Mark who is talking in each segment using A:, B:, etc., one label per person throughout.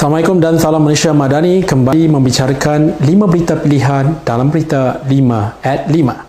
A: Assalamualaikum dan salam Malaysia Madani kembali membicarakan 5 berita pilihan dalam berita 5 at 5.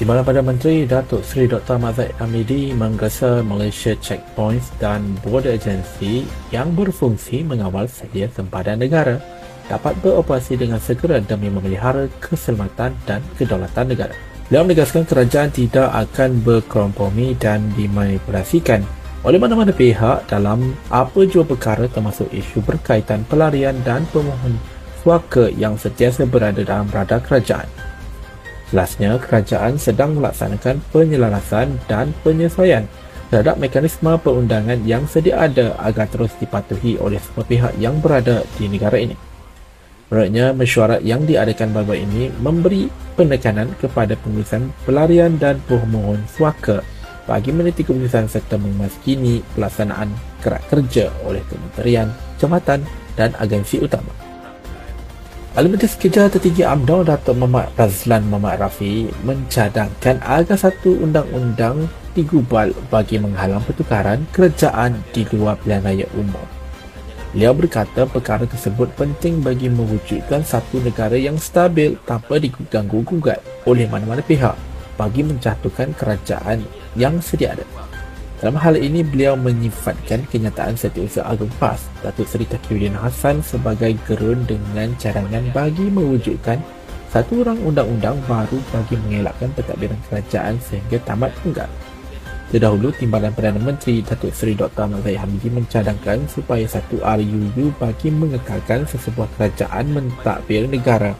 B: Di mana Perdana Menteri Datuk Seri Dr. Ahmad Zahid Hamidi menggesa Malaysia Checkpoints dan Border Agency yang berfungsi mengawal sedia sempadan negara dapat beroperasi dengan segera demi memelihara keselamatan dan kedaulatan negara. Beliau menegaskan kerajaan tidak akan berkompromi dan dimanipulasikan oleh mana-mana pihak dalam apa jua perkara termasuk isu berkaitan pelarian dan pemohon suaka yang sentiasa berada dalam radar kerajaan. Jelasnya, kerajaan sedang melaksanakan penyelarasan dan penyesuaian terhadap mekanisme perundangan yang sedia ada agar terus dipatuhi oleh semua pihak yang berada di negara ini. Menurutnya, mesyuarat yang diadakan baru ini memberi penekanan kepada pengurusan pelarian dan permohon suaka bagi meniti keputusan serta memaskini pelaksanaan kerak kerja oleh kementerian, jabatan dan agensi utama. Ahli Majlis Kerja Tertinggi UMNO Datuk Muhammad Razlan Muhammad Rafi mencadangkan agar satu undang-undang digubal bagi menghalang pertukaran kerajaan di luar pilihan raya umum. Beliau berkata perkara tersebut penting bagi mewujudkan satu negara yang stabil tanpa diganggu-gugat oleh mana-mana pihak bagi menjatuhkan kerajaan yang sedia ada. Dalam hal ini, beliau menyifatkan kenyataan Setiausaha Agong PAS, Datuk Seri Takiuddin Hassan sebagai gerun dengan cadangan bagi mewujudkan satu orang undang-undang baru bagi mengelakkan pentadbiran kerajaan sehingga tamat penggal. Terdahulu, Timbalan Perdana Menteri Datuk Seri Dr. Ahmad Zahid Hamidi mencadangkan supaya satu RUU bagi mengekalkan sesebuah kerajaan mentadbir negara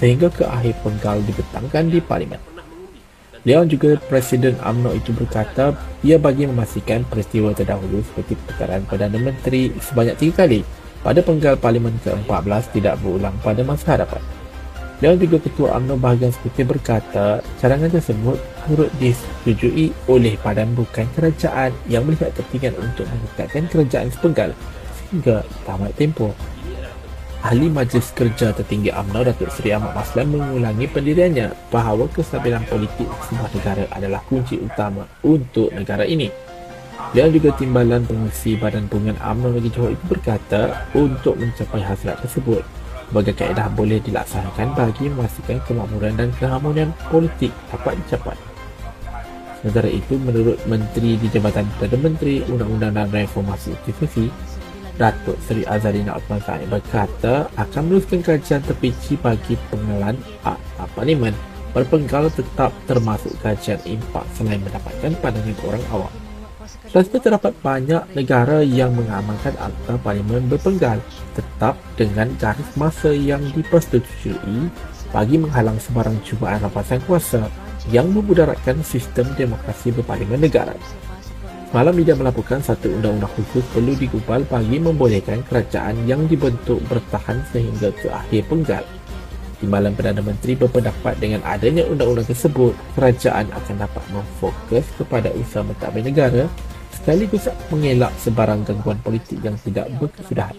B: sehingga ke akhir penggal dibetangkan di Parlimen. Beliau juga Presiden UMNO itu berkata ia bagi memastikan peristiwa terdahulu seperti perkaran Perdana Menteri sebanyak tiga kali pada penggal Parlimen ke-14 tidak berulang pada masa hadapan. Dan juga Ketua UMNO bahagian seperti berkata cadangan tersebut turut disetujui oleh badan bukan kerajaan yang melihat kepentingan untuk mengekalkan kerajaan sepenggal sehingga tamat tempoh. Ahli Majlis Kerja Tertinggi UMNO Datuk Seri Ahmad Maslan mengulangi pendiriannya bahawa kestabilan politik sebuah negara adalah kunci utama untuk negara ini. Dan juga timbalan pengisi Badan Bungan UMNO Negeri Johor itu berkata untuk mencapai hasrat tersebut, Berbagai kaedah boleh dilaksanakan bagi memastikan kemakmuran dan keharmonian politik dapat dicapai. Sementara itu, menurut Menteri di Jabatan Perdana Menteri Undang-Undang dan Reformasi Institusi, Datuk Seri Azalina Osman Said berkata akan meneruskan kajian terpinci bagi pengenalan Akta Parlimen berpenggal tetap termasuk kajian impak selain mendapatkan pandangan orang awam. Selanjutnya terdapat banyak negara yang mengamalkan Akta Parlimen berpenggal tetap dengan garis masa yang dipersetujui bagi menghalang sebarang cubaan rampasan kuasa yang memudaratkan sistem demokrasi berparlimen negara. Malam media melaporkan satu undang-undang khusus perlu digubal bagi membolehkan kerajaan yang dibentuk bertahan sehingga ke akhir penggal. Di malam Perdana Menteri berpendapat dengan adanya undang-undang tersebut, kerajaan akan dapat memfokus kepada usaha mentadbir negara sekaligus mengelak sebarang gangguan politik yang tidak berkesudahan.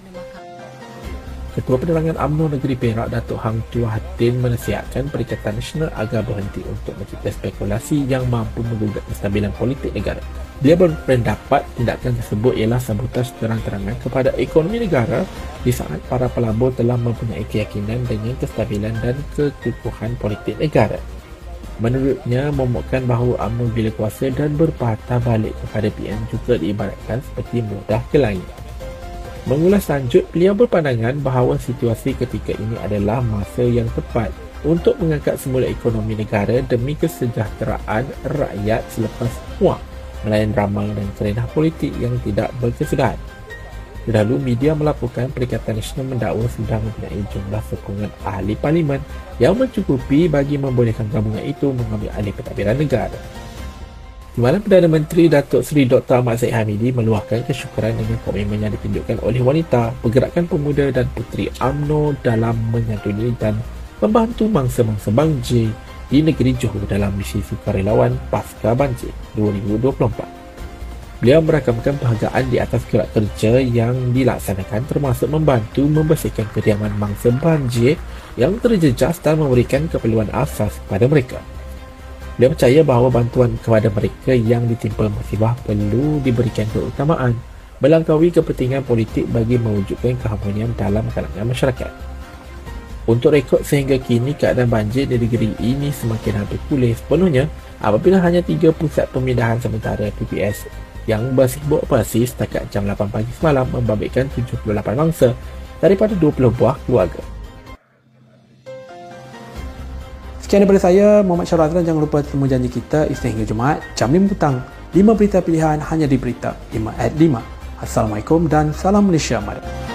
B: Ketua Penerangan UMNO Negeri Perak Datuk Hang Tua Hatin menasihatkan Perikatan Nasional agar berhenti untuk mencipta spekulasi yang mampu menggugat kestabilan politik negara. Dia berpendapat tindakan tersebut ialah sabotase terang-terangan kepada ekonomi negara di saat para pelabur telah mempunyai keyakinan dengan kestabilan dan kekukuhan politik negara. Menurutnya, memukkan bahawa UMNO bila kuasa dan berpatah balik kepada PN juga diibaratkan seperti mudah ke langit. Mengulas lanjut, beliau berpandangan bahawa situasi ketika ini adalah masa yang tepat untuk mengangkat semula ekonomi negara demi kesejahteraan rakyat selepas puak melayan ramal dan kerenah politik yang tidak berkesudahan. Lalu media melaporkan Perikatan Nasional mendakwa sudah mempunyai jumlah sokongan ahli parlimen yang mencukupi bagi membolehkan gabungan itu mengambil alih pentadbiran negara. Di mana Perdana Menteri Datuk Seri Dr. Ahmad Zaid Hamidi meluahkan kesyukuran dengan komitmen yang ditunjukkan oleh wanita, pergerakan pemuda dan puteri UMNO dalam menyantuni dan membantu mangsa-mangsa banjir di negeri Johor dalam misi sukarelawan pasca banjir 2024. Beliau merakamkan penghargaan di atas gerak kerja yang dilaksanakan termasuk membantu membersihkan kediaman mangsa banjir yang terjejas dan memberikan keperluan asas kepada mereka. Beliau percaya bahawa bantuan kepada mereka yang ditimpa musibah perlu diberikan keutamaan melangkaui kepentingan politik bagi mewujudkan keharmonian dalam kalangan masyarakat. Untuk rekod sehingga kini keadaan banjir di negeri ini semakin hampir pulih sepenuhnya apabila hanya tiga pusat pemindahan sementara PPS yang bersibuk operasi setakat jam 8 pagi semalam membabitkan 78 mangsa daripada 20 buah keluarga.
A: Sekian daripada saya, Muhammad Syarul Azlan. Jangan lupa temu janji kita Isnin hingga Jumaat, jam 5 petang. 5 berita pilihan hanya di Berita 5 at 5. Assalamualaikum dan salam Malaysia Mada.